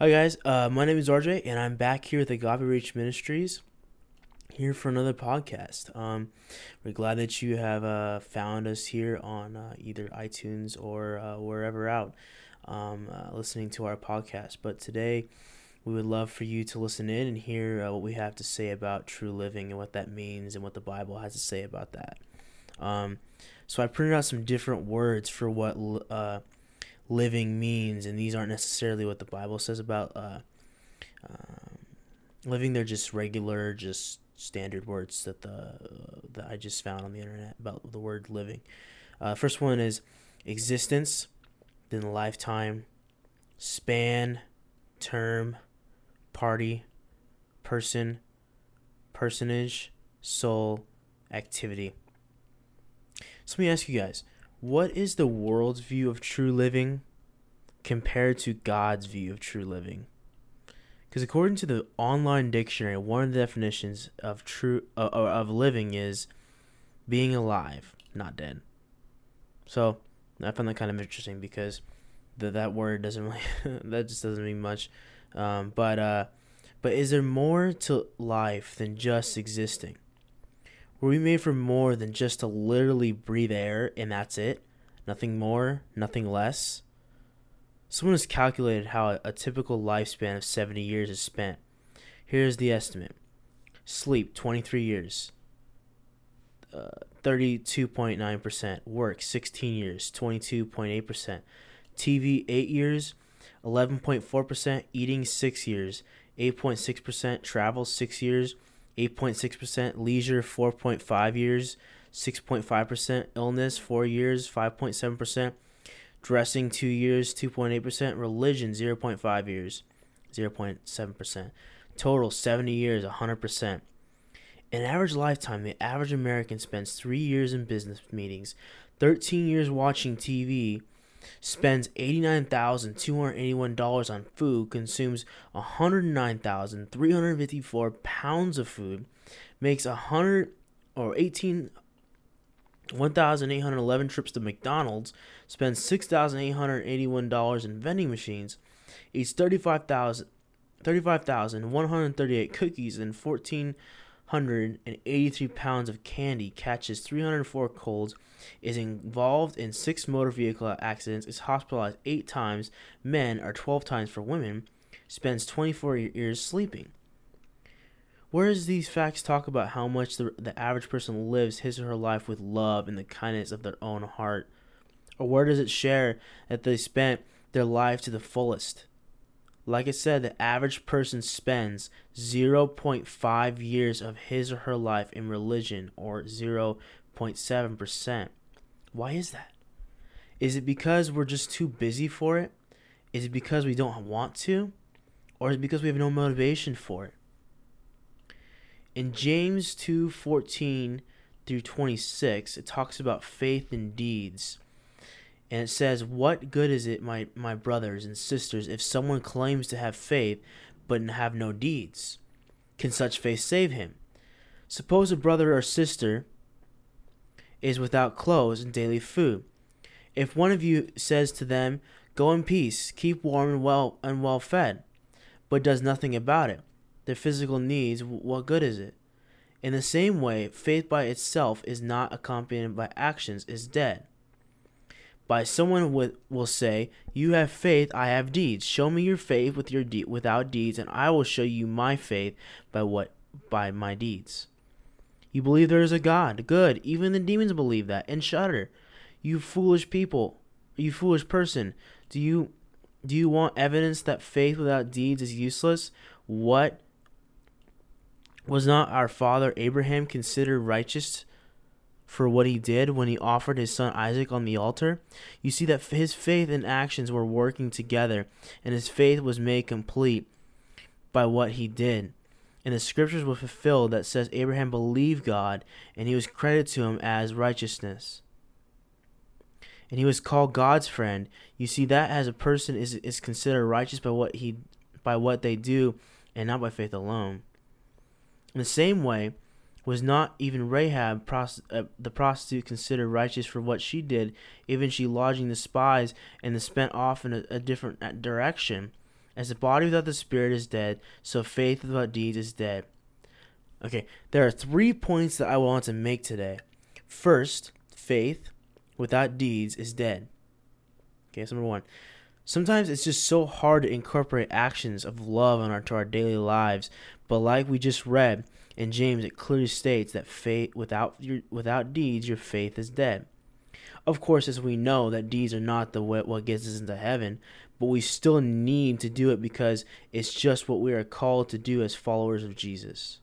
Hi guys, uh, my name is RJ, and I'm back here with Agape Reach Ministries, here for another podcast. Um, we're glad that you have uh, found us here on uh, either iTunes or uh, wherever out, um, uh, listening to our podcast. But today, we would love for you to listen in and hear uh, what we have to say about true living and what that means and what the Bible has to say about that. Um, so I printed out some different words for what living means, and these aren't necessarily what the Bible says about uh, um, living. They're just regular, just standard words that the uh, that I just found on the internet about the word living. Uh, first one is existence, then lifetime, span, term, party, person, personage, soul, activity. So let me ask you guys what is the world's view of true living compared to God's view of true living? Because according to the online dictionary, one of the definitions of true uh, of living is being alive, not dead. So I found that kind of interesting because the, that word doesn't really that just doesn't mean much. Um, but uh, but is there more to life than just existing? Were we made for more than just to literally breathe air and that's it? Nothing more, nothing less? Someone has calculated how a typical lifespan of 70 years is spent. Here's the estimate sleep, 23 years, uh, 32.9%. Work, 16 years, 22.8%. TV, 8 years, 11.4%. Eating, 6 years, 8.6%. Travel, 6 years, 8.6%, leisure 4.5 years, 6.5%, illness 4 years, 5.7%, dressing 2 years, 2.8%, religion 0.5 years, 0.7%, total 70 years, 100%. In average lifetime, the average American spends 3 years in business meetings, 13 years watching TV, spends $89,281 on food, consumes 109,354 pounds of food, makes 100 or 18 1,811 trips to McDonald's, spends $6,881 in vending machines, eats 35,000 35,138 cookies and 14 183 pounds of candy, catches 304 colds, is involved in six motor vehicle accidents, is hospitalized eight times, men are 12 times for women, spends 24 years sleeping. Whereas these facts talk about how much the, the average person lives his or her life with love and the kindness of their own heart? Or where does it share that they spent their life to the fullest? Like I said, the average person spends 0.5 years of his or her life in religion, or 0.7%. Why is that? Is it because we're just too busy for it? Is it because we don't want to? Or is it because we have no motivation for it? In James 2:14 through 26, it talks about faith and deeds. And it says, What good is it, my, my brothers and sisters, if someone claims to have faith but have no deeds? Can such faith save him? Suppose a brother or sister is without clothes and daily food. If one of you says to them, Go in peace, keep warm and well and well fed, but does nothing about it, their physical needs, what good is it? In the same way, faith by itself is not accompanied by actions is dead by someone with, will say, "You have faith, I have deeds. Show me your faith with your de- without deeds, and I will show you my faith by what by my deeds." You believe there is a God. Good. Even the demons believe that and shudder. You foolish people. You foolish person. Do you do you want evidence that faith without deeds is useless? What was not our father Abraham considered righteous for what he did when he offered his son Isaac on the altar, you see that his faith and actions were working together, and his faith was made complete by what he did. And the scriptures were fulfilled that says Abraham believed God, and he was credited to him as righteousness. And he was called God's friend. You see that as a person is is considered righteous by what he by what they do, and not by faith alone. In the same way, was not even Rahab, uh, the prostitute, considered righteous for what she did, even she lodging the spies and the spent off in a, a different uh, direction, As the body without the spirit is dead, so faith without deeds is dead. Okay, there are three points that I want to make today. First, faith without deeds is dead. Okay, number one. Sometimes it's just so hard to incorporate actions of love into our daily lives, but like we just read in James, it clearly states that faith without your without deeds, your faith is dead. Of course, as we know that deeds are not the what gets us into heaven, but we still need to do it because it's just what we are called to do as followers of Jesus.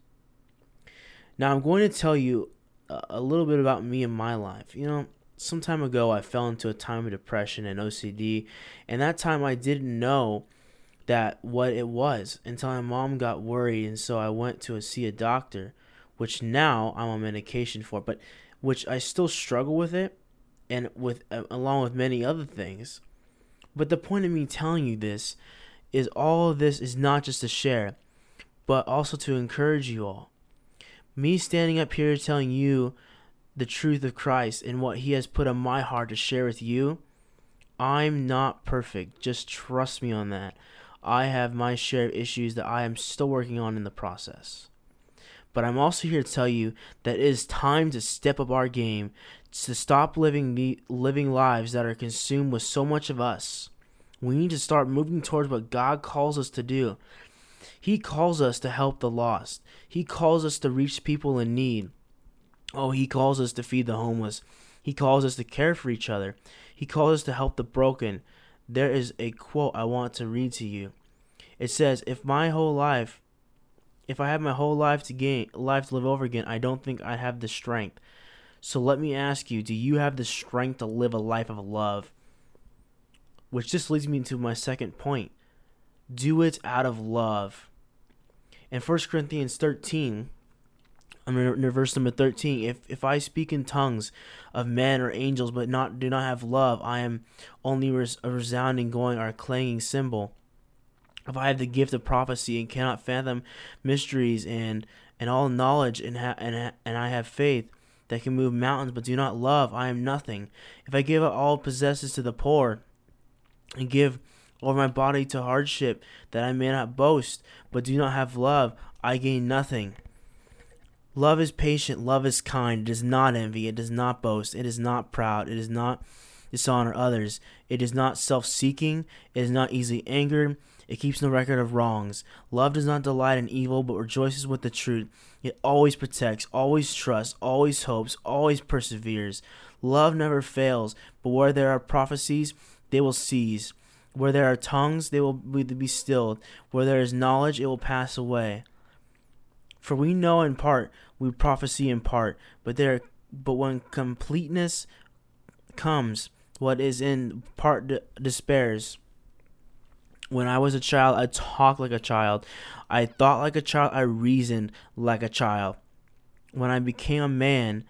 Now, I'm going to tell you a little bit about me and my life. You know, some time ago, I fell into a time of depression and OCD, and that time I didn't know that what it was until my mom got worried, and so I went to a, see a doctor, which now I'm on medication for, but which I still struggle with it, and with uh, along with many other things. But the point of me telling you this is all of this is not just to share, but also to encourage you all. Me standing up here telling you the truth of Christ and what He has put on my heart to share with you, I'm not perfect. Just trust me on that. I have my share of issues that I am still working on in the process. But I'm also here to tell you that it is time to step up our game, to stop living the living lives that are consumed with so much of us. We need to start moving towards what God calls us to do. He calls us to help the lost. He calls us to reach people in need. Oh, he calls us to feed the homeless. He calls us to care for each other. He calls us to help the broken. There is a quote I want to read to you. It says, "If my whole life, if I have my whole life to gain, life to live over again, I don't think I'd have the strength." So let me ask you, do you have the strength to live a life of love? Which just leads me to my second point. Do it out of love. In 1 Corinthians 13, In verse number 13. If if I speak in tongues of men or angels, but not do not have love, I am only res, a resounding, going, or a clanging cymbal. If I have the gift of prophecy and cannot fathom mysteries and and all knowledge and ha- and ha- and I have faith that can move mountains, but do not love, I am nothing. If I give up all possesses to the poor and give over my body to hardship that I may not boast, but do not have love, I gain nothing. Love is patient, love is kind, it does not envy, it does not boast, it is not proud, it does not dishonor others, it is not self seeking, it is not easily angered, it keeps no record of wrongs. Love does not delight in evil, but rejoices with the truth. It always protects, always trusts, always hopes, always perseveres. Love never fails, but where there are prophecies, they will cease. Where there are tongues, they will be stilled. Where there is knowledge, it will pass away. For we know in part, we prophesy in part, but there but when completeness comes, what is in part despairs. When I was a child, I talked like a child. I thought like a child. I reasoned like a child. When I became a man,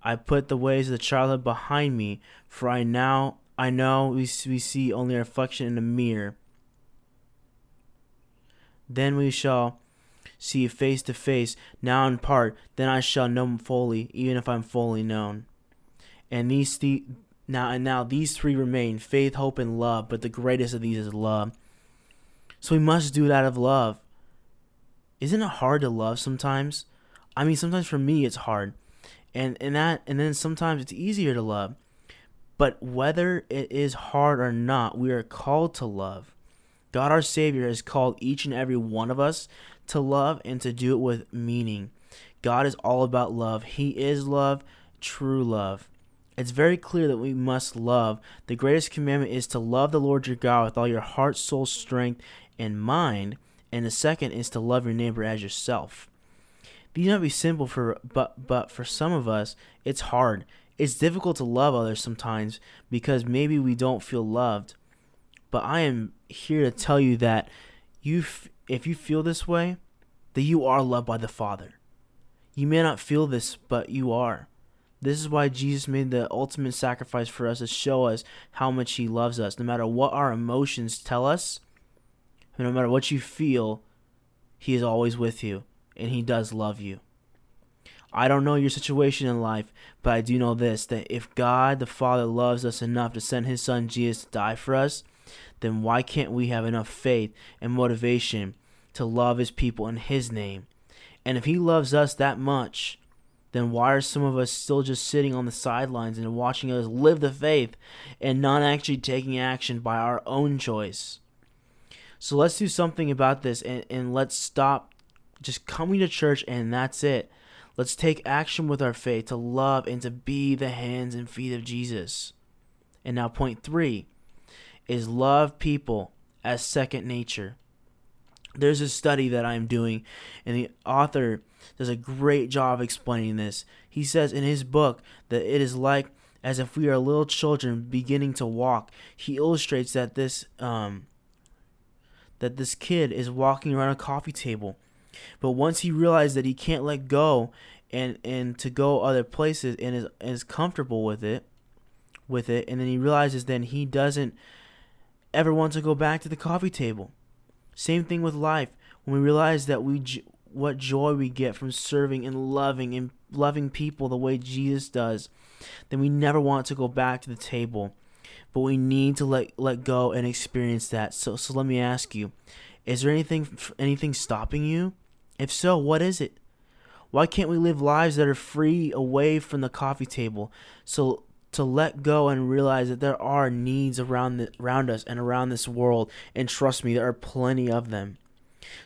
I put the ways of the childhood behind me. For I now I know we we see only a reflection in a mirror. Then we shall see you face to face, now in part, then I shall know him fully, even if I'm fully known. And these th- now and now these three remain faith, hope, and love, but the greatest of these is love. So we must do it out of love. Isn't it hard to love sometimes? I mean sometimes for me it's hard. And and that and then sometimes it's easier to love. But whether it is hard or not, we are called to love. God our Savior has called each and every one of us to love and to do it with meaning. God is all about love. He is love, true love. It's very clear that we must love. The greatest commandment is to love the Lord your God with all your heart, soul, strength, and mind. And the second is to love your neighbor as yourself. These might be simple for but but for some of us it's hard. It's difficult to love others sometimes because maybe we don't feel loved. But I am here to tell you that you if you feel this way, that you are loved by the Father. You may not feel this, but you are. This is why Jesus made the ultimate sacrifice for us to show us how much He loves us. No matter what our emotions tell us, no matter what you feel, He is always with you, and He does love you. I don't know your situation in life, but I do know this that if God the Father loves us enough to send His Son Jesus to die for us, then why can't we have enough faith and motivation to love his people in his name? And if he loves us that much, then why are some of us still just sitting on the sidelines and watching us live the faith and not actually taking action by our own choice? So let's do something about this and, and let's stop just coming to church and that's it. Let's take action with our faith to love and to be the hands and feet of Jesus. And now, point three is love people as second nature. There's a study that I'm doing, and the author does a great job explaining this. He says in his book that it is like as if we are little children beginning to walk. He illustrates that this um, that this kid is walking around a coffee table, but once he realizes that he can't let go and and to go other places and is is comfortable with it, with it, and then he realizes then he doesn't ever want to go back to the coffee table. Same thing with life. When we realize that we what joy we get from serving and loving and loving people the way Jesus does, then we never want to go back to the table. But we need to let let go and experience that. So so let me ask you, is there anything anything stopping you? If so, what is it? Why can't we live lives that are free away from the coffee table? So to let go and realize that there are needs around the, around us and around this world and trust me there are plenty of them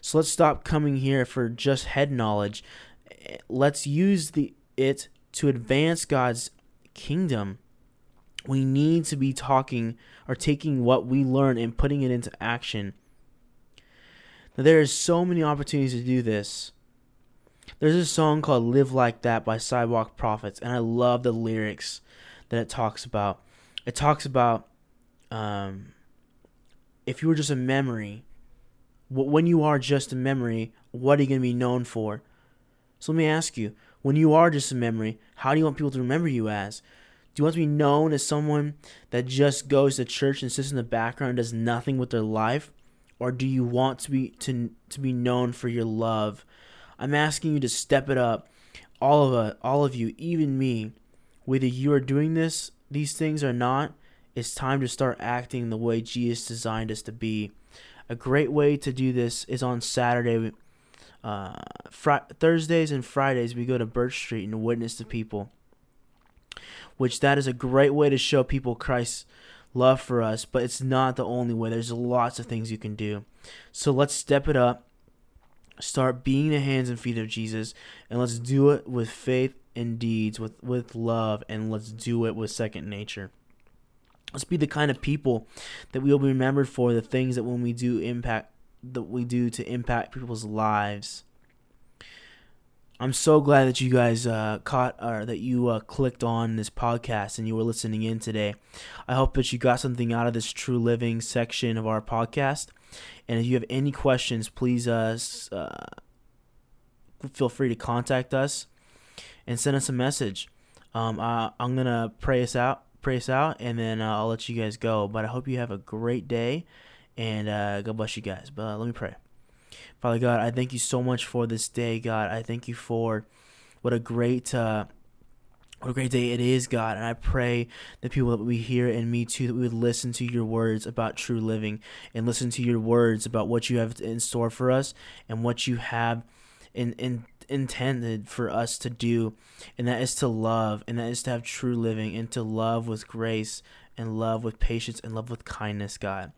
so let's stop coming here for just head knowledge let's use the it to advance god's kingdom we need to be talking or taking what we learn and putting it into action there are so many opportunities to do this there's a song called live like that by sidewalk prophets and i love the lyrics that it talks about. It talks about um, if you were just a memory, when you are just a memory, what are you going to be known for? So let me ask you, when you are just a memory, how do you want people to remember you as? Do you want to be known as someone that just goes to church and sits in the background and does nothing with their life? Or do you want to be to to be known for your love? I'm asking you to step it up. All of us, all of you, even me, whether you are doing this, these things or not, it's time to start acting the way Jesus designed us to be. A great way to do this is on Saturday. Uh, fr- Thursdays and Fridays, we go to Birch Street and witness to people. Which that is a great way to show people Christ's love for us, but it's not the only way. There's lots of things you can do. So let's step it up. Start being the hands and feet of Jesus, and let's do it with faith and deeds with with love and let's do it with second nature let's be the kind of people that we will be remembered for the things that when we do impact that we do to impact people's lives i'm so glad that you guys uh, caught or that you uh, clicked on this podcast and you were listening in today i hope that you got something out of this true living section of our podcast and if you have any questions please uh, uh feel free to contact us and send us a message. Um, I, I'm gonna pray us out, pray us out, and then uh, I'll let you guys go. But I hope you have a great day, and uh, God bless you guys. But let me pray. Father God, I thank you so much for this day, God. I thank you for what a great uh, what a great day it is, God. And I pray that people that we hear and me too, that we would listen to your words about true living and listen to your words about what you have in store for us and what you have in in intended for us to do, and that is to love, and that is to have true living, and to love with grace, and love with patience, and love with kindness, God.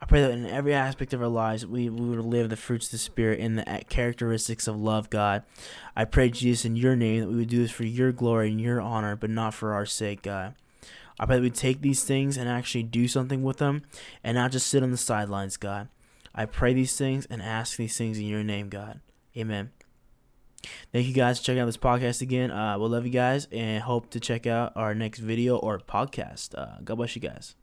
I pray that in every aspect of our lives, we, we would live the fruits of the Spirit and the characteristics of love, God. I pray, Jesus, in your name, that we would do this for your glory and your honor, but not for our sake, God. I pray that we take these things and actually do something with them and not just sit on the sidelines, God. I pray these things and ask these things in your name, God. Amen. Thank you guys for checking out this podcast again. Uh, we'll love you guys and hope to check out our next video or podcast. Uh, God bless you guys.